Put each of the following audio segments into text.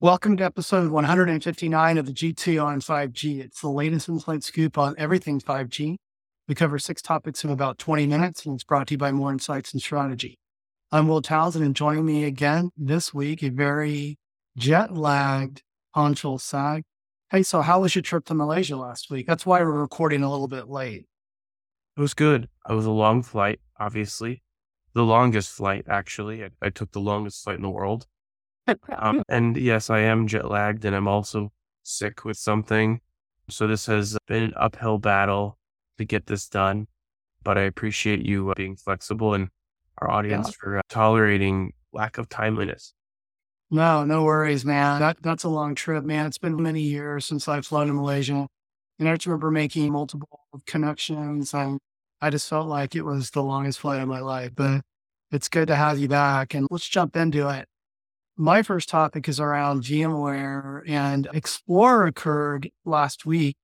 Welcome to episode 159 of the G2 on 5G. It's the latest inside scoop on everything 5G. We cover six topics in about 20 minutes, and it's brought to you by Moor Insights and Strategy. I'm Will Townsend, and joining me again this week, a very jet lagged Anshel Sag. Hey, so how was your trip to Malaysia last week? That's why we're recording a little bit late. It was good. It was a long flight, obviously. The longest flight, actually. I, I took the longest flight in the world. Um, and yes, I am jet lagged and I'm also sick with something. So this has been an uphill battle to get this done. But I appreciate you uh, being flexible and our audience yeah. for uh, tolerating lack of timeliness. No, no worries, man. That that's a long trip, man. It's been many years since I've flown to Malaysia. And I just remember making multiple connections and I just felt like it was the longest flight of my life. But it's good to have you back and let's jump into it. My first topic is around VMware and Explore occurred last week.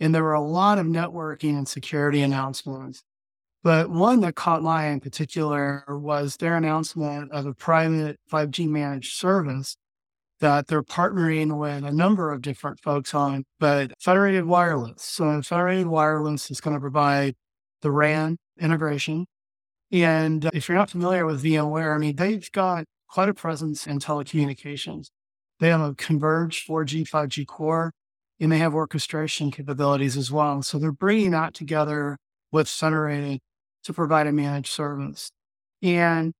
And there were a lot of networking and security announcements. But one that caught my eye in particular was their announcement of a private 5G managed service that they're partnering with a number of different folks on, but Federated Wireless. So Federated Wireless is going to provide the RAN integration. And if you're not familiar with VMware, I mean, they've got quite a presence in telecommunications. They have a converged 4G, 5G core, and they have orchestration capabilities as well. So they're bringing that together with Federated to provide a managed service. And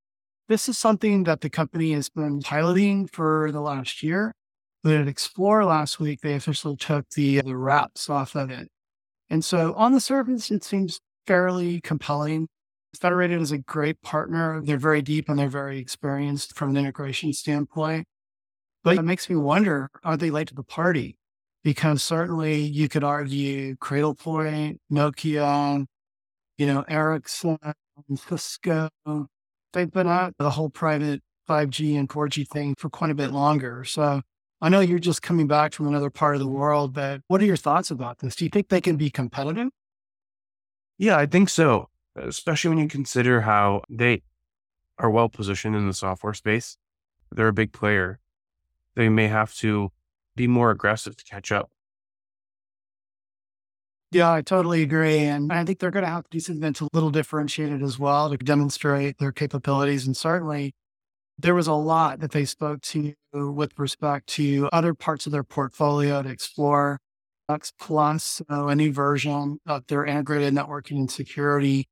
this is something that the company has been piloting for the last year. But at Explore last week, they officially took the, the wraps off of it. And so on the surface, it seems fairly compelling. Federated is a great partner. They're very deep and they're very experienced from an integration standpoint. But it makes me wonder are they late to the party? Because certainly you could argue Cradlepoint, Nokia, you know, Ericsson, Cisco, they've been at the whole private 5G and 4G thing for quite a bit longer. So I know you're just coming back from another part of the world, but what are your thoughts about this? Do you think they can be competitive? Yeah, I think so especially when you consider how they are well positioned in the software space. They're a big player. They may have to be more aggressive to catch up. Yeah, I totally agree. And I think they're going to have to do something that's a little differentiated as well to demonstrate their capabilities. And certainly, there was a lot that they spoke to with respect to other parts of their portfolio to explore. X Plus, so a new version of their integrated networking and security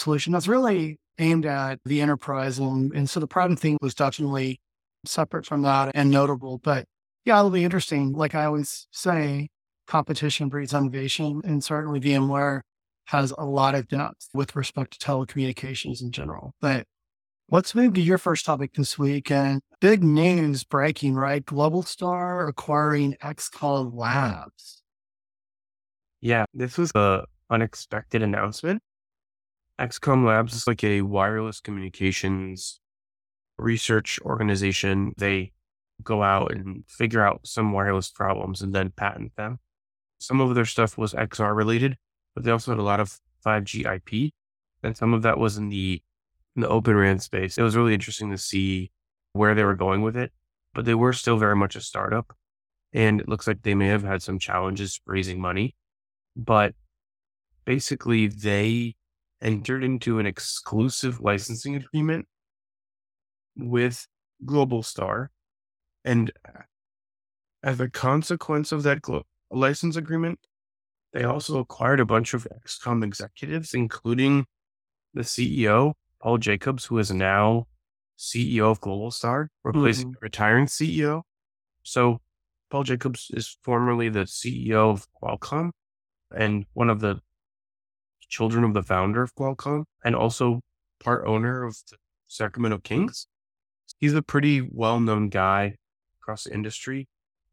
solution that's really aimed at the enterprise. And, and so the private thing was definitely separate from that and notable. But yeah, it'll be interesting. Like I always say, competition breeds innovation. And certainly VMware has a lot of depth with respect to telecommunications in general. But let's move to your first topic this week. And big news breaking, right? Globalstar acquiring XCOM Labs. Yeah, this was a unexpected announcement. XCOM Labs is like a wireless communications research organization. They go out and figure out some wireless problems and then patent them. Some of their stuff was XR related, but they also had a lot of 5G IP, and some of that was in the in the open RAN space. It was really interesting to see where they were going with it, but they were still very much a startup, and it looks like they may have had some challenges raising money, but basically they entered into an exclusive licensing agreement with Globalstar. And as a consequence of that glo- license agreement, they also acquired a bunch of XCOM executives, including the CEO, Paul Jacobs, who is now CEO of Globalstar, replacing mm-hmm. retiring CEO. So Paul Jacobs is formerly the CEO of Qualcomm and one of the children of the founder of Qualcomm and also part owner of the Sacramento Kings. He's a pretty well known guy across the industry.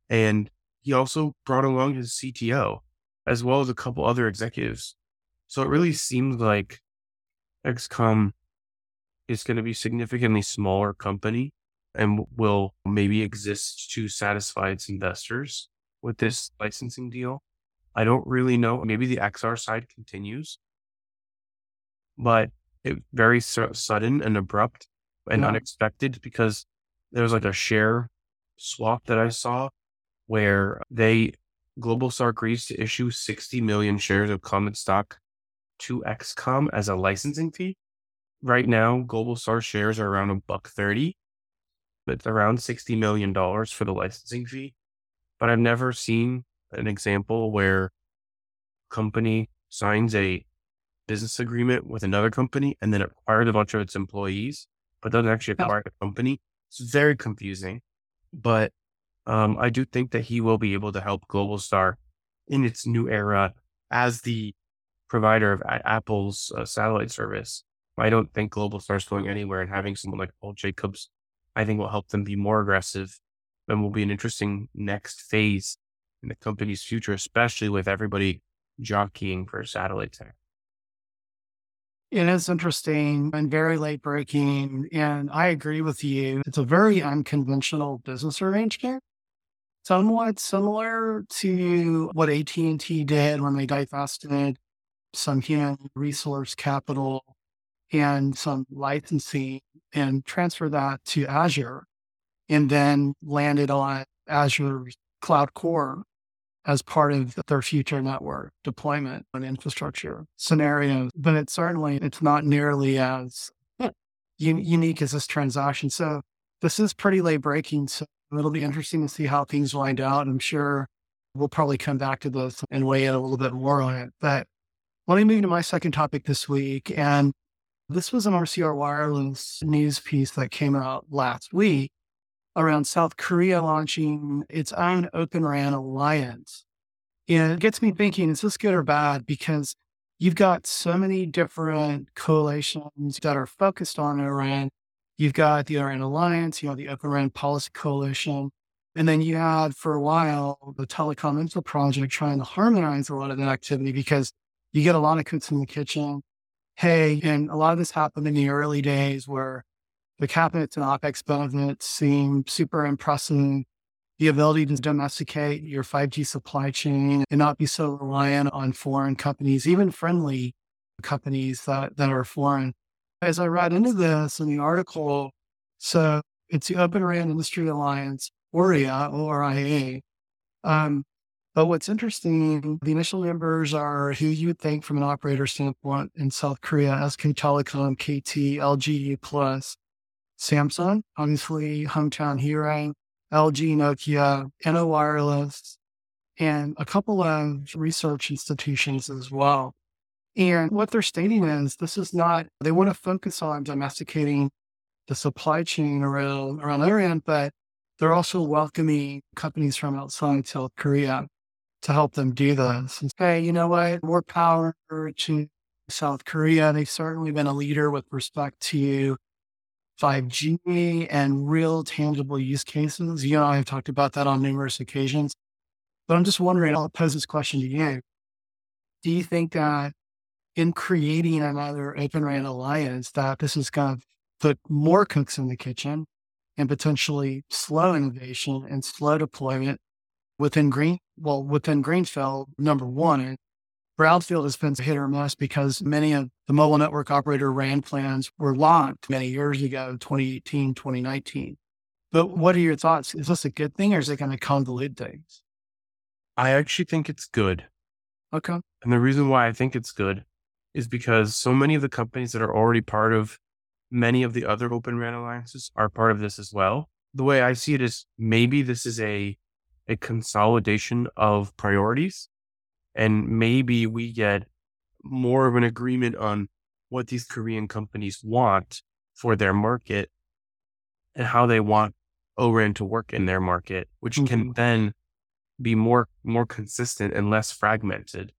And he also brought along his CTO as well as a couple other executives. So it really seems like XCOM is going to be significantly smaller company and will maybe exist to satisfy its investors with this licensing deal. I don't really know. Maybe the XR side continues, but it very sudden and abrupt and yeah. unexpected because there was like a share swap that I saw where they Globalstar agrees to issue 60 million shares of common stock to XCOM as a licensing fee. Right now, Globalstar shares are around a buck 30. It's around $60 million for the licensing fee. But I've never seen an example where company signs a business agreement with another company and then acquired a bunch of its employees, but doesn't actually acquire the company. It's very confusing. But um, I do think that he will be able to help Globalstar in its new era as the provider of Apple's uh, satellite service. I don't think Globalstar is going anywhere, and having someone like Paul Jacobs, I think, will help them be more aggressive and will be an interesting next phase in the company's future, especially with everybody jockeying for satellite tech. It is interesting and very late breaking. And I agree with you. It's a very unconventional business arrangement, somewhat similar to what AT&T did when they divested some human resource capital and some licensing and transferred that to Azure and then landed on Azure Cloud Core as part of their future network deployment and infrastructure scenarios. But it's certainly, it's not nearly as hmm. unique as this transaction. So this is pretty late breaking. So it'll be interesting to see how things wind out. I'm sure we'll probably come back to this and weigh in a little bit more on it. But let me move to my second topic this week. And this was an RCR Wireless news piece that came out last week around South Korea launching its own Open RAN alliance. And it gets me thinking, is this good or bad? Because you've got so many different coalitions that are focused on ORAN. You've got the ORAN Alliance, you have the Open RAN Policy Coalition. And then you had for a while the Telecom Infra Project trying to harmonize a lot of that activity because you get a lot of cooks in the kitchen. Hey, and a lot of this happened in the early days where the CAPEX and OPEX benefits seem super impressive. The ability to domesticate your 5G supply chain and not be so reliant on foreign companies, even friendly companies that, that are foreign. As I read into this in the article, so it's the Open RAN Industry Alliance, ORIA, O-R-I-A. Um, but what's interesting, the initial members are who you would think from an operator standpoint in South Korea, SK Telecom, KT, LG Plus, Samsung, obviously hometown hero, LG, Nokia, Innowireless, and a couple of research institutions as well. And what they're stating is this is not, they want to focus on domesticating the supply chain around, around ORAN, but they're also welcoming companies from outside South Korea to help them do this. And say, you know what, more power to South Korea. They've certainly been a leader with respect to 5G and real tangible use cases. You and I have talked about that on numerous occasions. But I'm just wondering, I'll pose this question to you. Do you think that in creating another Open RAN alliance, that this is going to put more cooks in the kitchen and potentially slow innovation and slow deployment within green, well, within Greenfield, number one, Brownfield has been a hit or miss because many of the mobile network operator RAN plans were locked many years ago, 2018, 2019. But what are your thoughts? Is this a good thing or is it going to convolute things? I actually think it's good. Okay. And the reason why I think it's good is because so many of the companies that are already part of many of the other open RAN alliances are part of this as well. The way I see it is maybe this is a a consolidation of priorities and maybe we get more of an agreement on what these Korean companies want for their market and how they want ORAN to work in their market, which mm-hmm. can then be more more consistent and less fragmented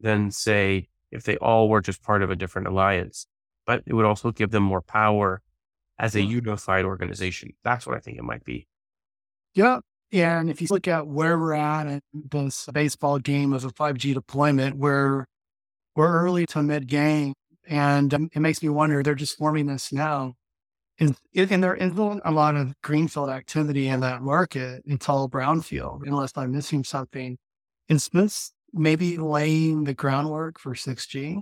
than say if they all were just part of a different alliance. But it would also give them more power as a unified organization. That's what I think it might be. Yeah, and if you look at where we're at in this baseball game of a 5G deployment, we're, we're early to mid game. And um, it makes me wonder, they're just forming this now. And, and there isn't a lot of greenfield activity in that market. It's all brownfield, unless I'm missing something. And Smith's maybe laying the groundwork for 6G.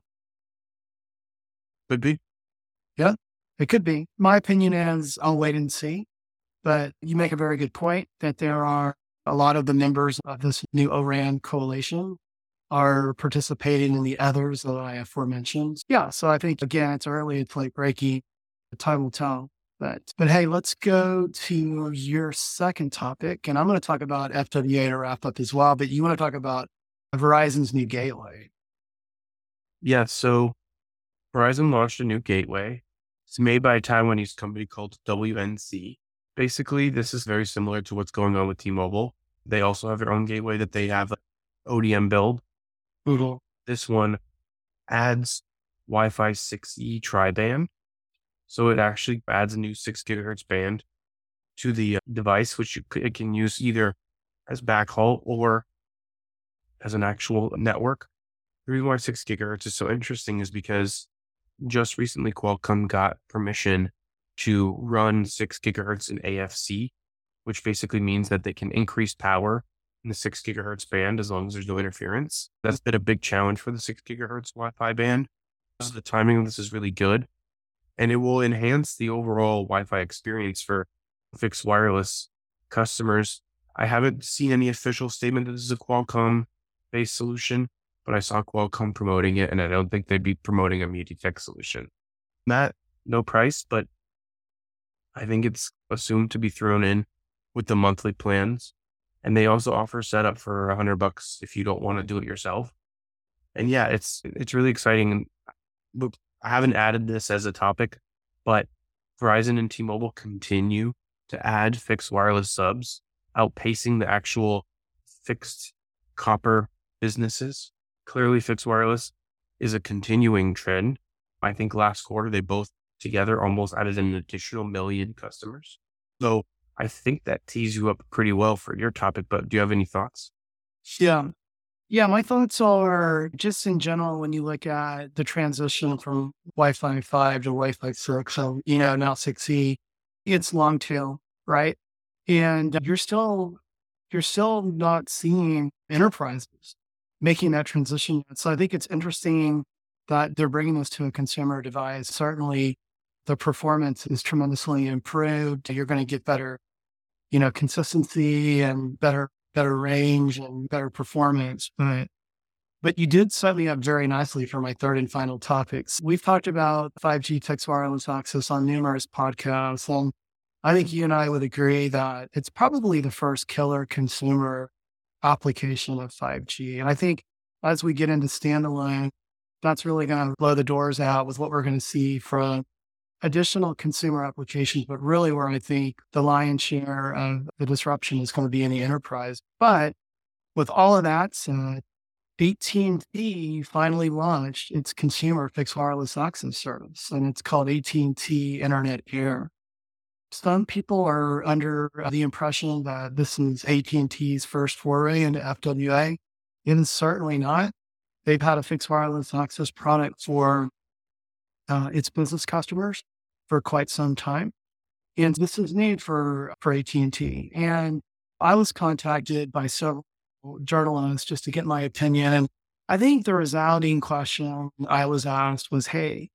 Could be. Yeah, it could be. My opinion is I'll wait and see. But you make a very good point that there are a lot of the members of this new ORAN coalition are participating in the others that I aforementioned. Yeah. So I think again, it's early, it's late breaking. Time will tell. But but hey, let's go to your second topic. And I'm going to talk about FWA to wrap up as well. But you want to talk about Verizon's new gateway. Yeah. So Verizon launched a new gateway. It's made by a Taiwanese company called WNC. Basically, this is very similar to what's going on with T-Mobile. They also have their own gateway that they have ODM build. Google. This one adds Wi-Fi 6E tri-band. So it actually adds a new six gigahertz band to the uh, device, which you, it can use either as backhaul or as an actual network. The reason why six gigahertz is so interesting is because just recently Qualcomm got permission to run six gigahertz in AFC, which basically means that they can increase power in the six gigahertz band as long as there's no interference. That's been a big challenge for the six gigahertz Wi Fi band. So the timing of this is really good and it will enhance the overall Wi Fi experience for fixed wireless customers. I haven't seen any official statement that this is a Qualcomm based solution, but I saw Qualcomm promoting it, and I don't think they'd be promoting a MediaTek solution. That no price, but I think it's assumed to be thrown in with the monthly plans. And they also offer setup for a hundred bucks if you don't want to do it yourself. And yeah, it's it's really exciting. Look, I haven't added this as a topic, but Verizon and T-Mobile continue to add fixed wireless subs, outpacing the actual fixed copper businesses. Clearly, fixed wireless is a continuing trend. I think last quarter they both together almost added an additional million customers. So I think that tees you up pretty well for your topic, but do you have any thoughts? Yeah. Yeah, my thoughts are just in general when you look at the transition from Wi-Fi 5 to Wi-Fi 6, so you know now 6E, it's long tail, right? And you're still you're still not seeing enterprises making that transition. So I think it's interesting that they're bringing this to a consumer device. Certainly, the performance is tremendously improved. You're going to get better, you know, consistency and better better range and better performance. But but you did set me up very nicely for my third and final topics. We've talked about 5G fixed wireless access on numerous podcasts. And I think you and I would agree that it's probably the first killer consumer application of 5G. And I think as we get into standalone, that's really going to blow the doors out with what we're going to see from additional consumer applications, but really where I think the lion's share of the disruption is going to be in the enterprise. But with all of that said, AT&T finally launched its consumer fixed wireless access service, and it's called AT&T Internet Air. Some people are under the impression that this is AT&T's first foray into FWA. It is certainly not. They've had a fixed wireless access product for uh, its business customers for quite some time. And this is needed for, for AT&T. And I was contacted by several journalists just to get my opinion. And I think the resounding question I was asked was, Hey,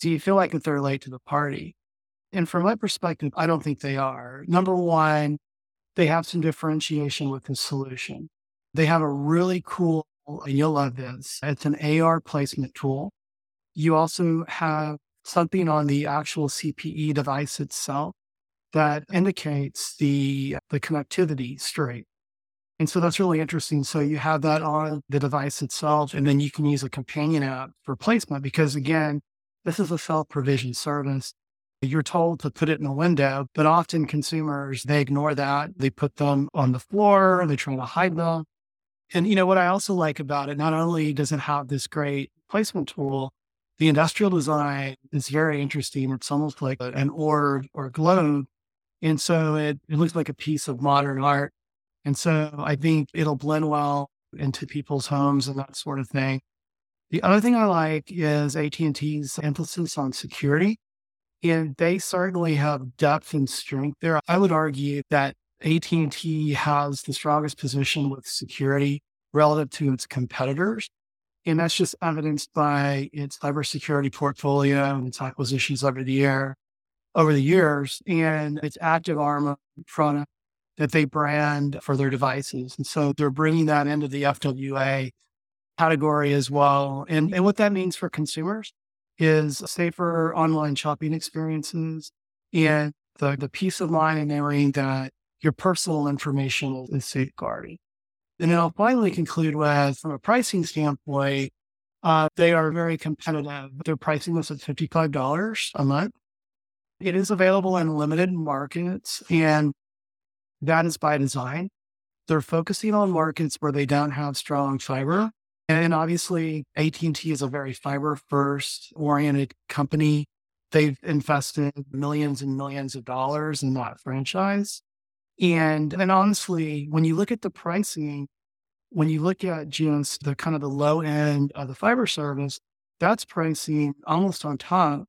do you feel like that they're late to the party? And from my perspective, I don't think they are. Number one, they have some differentiation with the solution. They have a really cool, and you'll love this. It's an AR placement tool. You also have something on the actual CPE device itself that indicates the, the connectivity straight. And so that's really interesting. So you have that on the device itself, and then you can use a companion app for placement because again, this is a self-provision service. You're told to put it in a window, but often consumers, they ignore that. They put them on the floor, they try to hide them. And you know what I also like about it, not only does it have this great placement tool, the industrial design is very interesting. It's almost like an orb or globe. And so it, it looks like a piece of modern art. And so I think it'll blend well into people's homes and that sort of thing. The other thing I like is AT&T's emphasis on security. And they certainly have depth and strength there. I would argue that AT&T has the strongest position with security relative to its competitors. And that's just evidenced by its cybersecurity portfolio and its acquisitions over the year. over the years. And it's Active Armor product that they brand for their devices. And so they're bringing that into the FWA category as well. And, and what that means for consumers is safer online shopping experiences and the, the peace of mind and knowing that your personal information is safeguarded. And then I'll finally conclude with, from a pricing standpoint, uh, they are very competitive. Their pricing was at $55 a month. It is available in limited markets, and that is by design. They're focusing on markets where they don't have strong fiber. And obviously, AT&T is a very fiber first oriented company. They've invested millions and millions of dollars in that franchise. And and honestly, when you look at the pricing, when you look at just the kind of the low end of the fiber service, that's pricing almost on top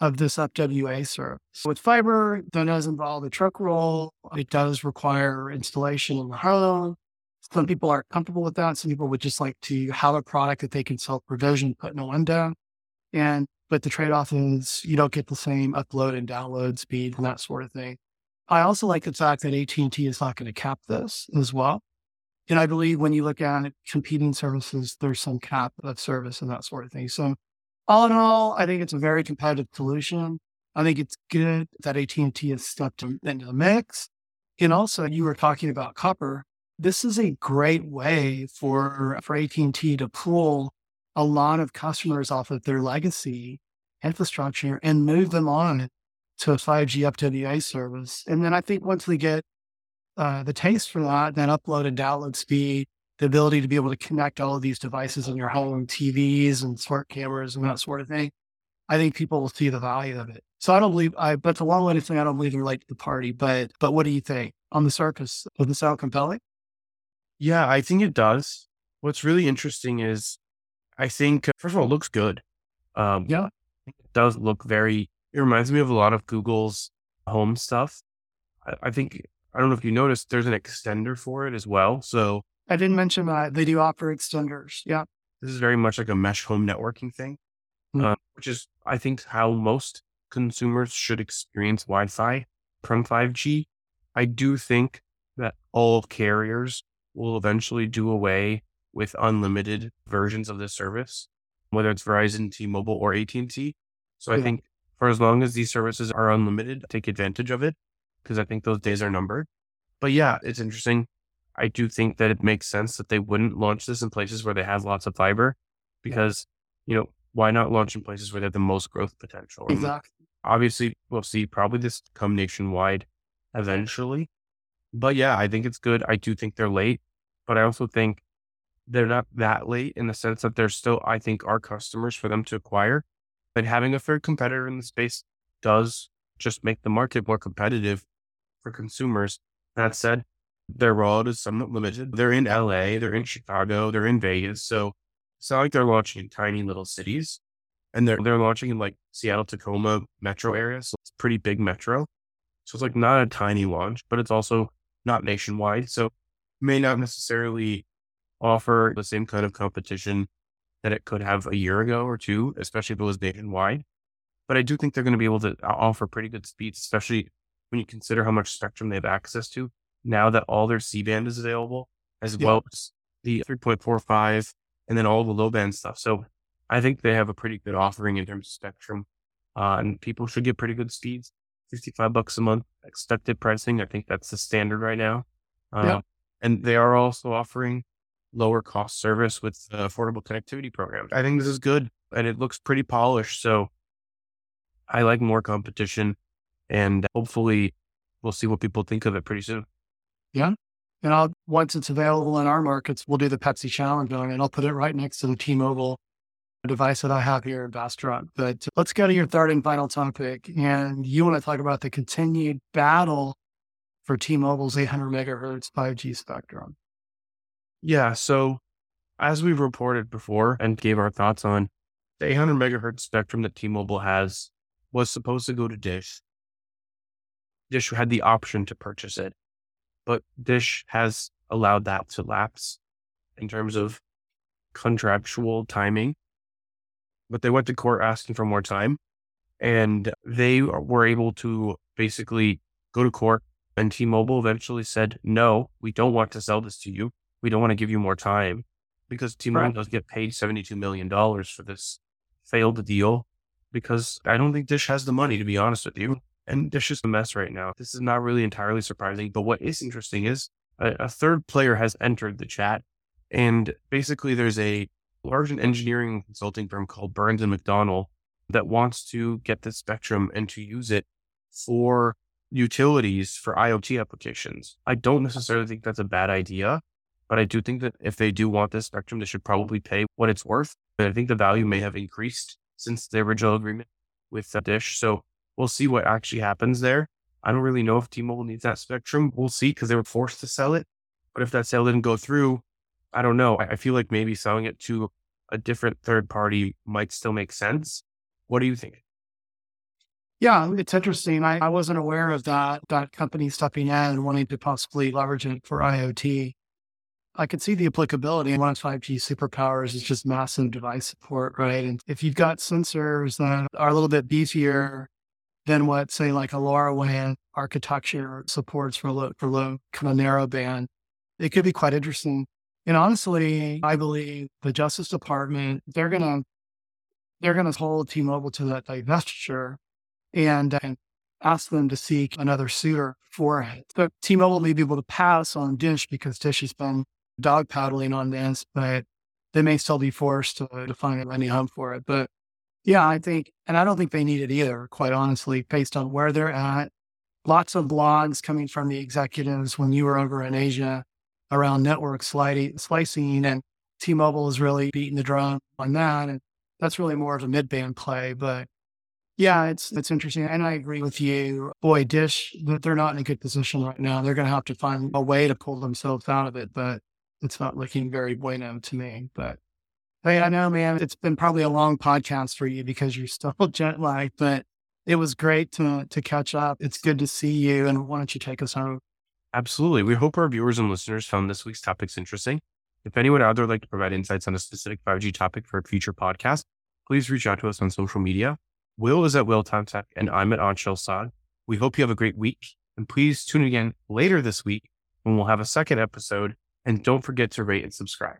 of this FWA service. With fiber, that does involve a truck roll. It does require installation in the home. Some people aren't comfortable with that. Some people would just like to have a product that they can self provision, put in a window. And but the trade off is you don't get the same upload and download speed and that sort of thing. I also like the fact that AT&T is not going to cap this as well. And I believe when you look at competing services, there's some cap of service and that sort of thing. So all in all, I think it's a very competitive solution. I think it's good that AT&T has stepped into the mix. And also you were talking about copper. This is a great way for, for AT&T to pull a lot of customers off of their legacy infrastructure and move them on to a 5G up to the FWA service. And then I think once we get uh, the taste for that, then upload and download speed, the ability to be able to connect all of these devices in your home, TVs and smart cameras and that sort of thing, I think people will see the value of it. So I don't believe I, but the long way to say I don't believe they're late to the party. But but what do you think on the surface? Does it sound compelling? Yeah, I think it does. What's really interesting is, I think first of all, it looks good. Um, yeah, it does look very it reminds me of a lot of Google's home stuff. I, I think, I don't know if you noticed, there's an extender for it as well. So I didn't mention that. They do offer extenders. Yeah. This is very much like a mesh home networking thing, mm-hmm. uh, which is, I think, how most consumers should experience Wi Fi from 5G. I do think that all carriers will eventually do away with unlimited versions of this service, whether it's Verizon, T-Mobile, or AT&T. So I think for as long as these services are unlimited, take advantage of it because I think those days are numbered. But yeah, it's interesting. I do think that it makes sense that they wouldn't launch this in places where they have lots of fiber because, you know, why not launch in places where they have the most growth potential? Exactly. Obviously, we'll see probably this come nationwide eventually. But yeah, I think it's good. I do think they're late, but I also think they're not that late in the sense that they're still, I think, our customers for them to acquire. But having a third competitor in the space does just make the market more competitive for consumers. That said, their rollout is somewhat limited. They're in LA, they're in Chicago, they're in Vegas. So it's not like they're launching in tiny little cities. And they're they're launching in like Seattle, Tacoma metro area. So it's pretty big metro. So it's like not a tiny launch, but it's also not nationwide. So may not necessarily offer the same kind of competition that it could have a year ago or two, especially if it was nationwide. But I do think they're going to be able to offer pretty good speeds, especially when you consider how much spectrum they have access to now that all their C band is available, as yeah. well as the 3.45 and then all the low band stuff. So I think they have a pretty good offering in terms of spectrum. Uh, and people should get pretty good speeds. 55 bucks a month expected pricing. I think that's the standard right now. Uh, yeah. And they are also offering lower cost service with the affordable connectivity program. I think this is good and it looks pretty polished. So I like more competition and hopefully we'll see what people think of it pretty soon. Yeah. And I'll, once it's available in our markets, we'll do the Pepsi challenge on it I'll put it right next to the T-Mobile device that I have here in Bastrop. But let's go to your third and final topic. And you want to talk about the continued battle for T-Mobile's 800 megahertz 5G spectrum. Yeah. So as we've reported before and gave our thoughts on, the 800 megahertz spectrum that T-Mobile has was supposed to go to Dish. Dish had the option to purchase it, but Dish has allowed that to lapse in terms of contractual timing. But they went to court asking for more time. And they were able to basically go to court and T-Mobile eventually said, no, we don't want to sell this to you. We don't want to give you more time because T-Mobile right. does get paid $72 million for this failed deal because I don't think Dish has the money, to be honest with you. And Dish is a mess right now. This is not really entirely surprising. But what is interesting is a, a third player has entered the chat. And basically, there's a large engineering consulting firm called Burns and McDonnell that wants to get the spectrum and to use it for utilities for IoT applications. I don't necessarily think that's a bad idea, but I do think that if they do want this spectrum, they should probably pay what it's worth. But I think the value may have increased since the original agreement with uh, Dish. So we'll see what actually happens there. I don't really know if T-Mobile needs that spectrum. We'll see because they were forced to sell it. But if that sale didn't go through, I don't know. I feel like maybe selling it to a different third party might still make sense. What do you think? Yeah, it's interesting. I, I wasn't aware of that that company stepping in and wanting to possibly leverage it for IoT. I could see the applicability. One of 5G superpowers is just massive device support, right? And if you've got sensors that are a little bit beefier than what, say, like a LoRaWAN architecture supports for low, for low kind of narrow band, it could be quite interesting. And honestly, I believe the Justice Department they're gonna they're gonna hold T-Mobile to that divestiture and, uh, and ask them to seek another suitor for it. But T-Mobile may be able to pass on Dish because Dish has been dog paddling on this, but they may still be forced to, to find any home for it. But yeah, I think, and I don't think they need it either, quite honestly, based on where they're at. Lots of blogs coming from the executives when you were over in Asia around network slicing, and T-Mobile is really beating the drum on that. And that's really more of a mid-band play. But yeah, it's it's interesting, and I agree with you. Boy, Dish, that they're not in a good position right now. They're going to have to find a way to pull themselves out of it. But it's not looking very bueno to me. But hey, I know, man, it's been probably a long podcast for you because you're still jet lagged, but it was great to to catch up. It's good to see you. And why don't you take us home? Absolutely. We hope our viewers and listeners found this week's topics interesting. If anyone out there would like to provide insights on a specific 5G topic for a future podcast, please reach out to us on social media. Will is at Will Tech and I'm at Anshel Sag. We hope you have a great week and please tune in again later this week when we'll have a second episode and don't forget to rate and subscribe.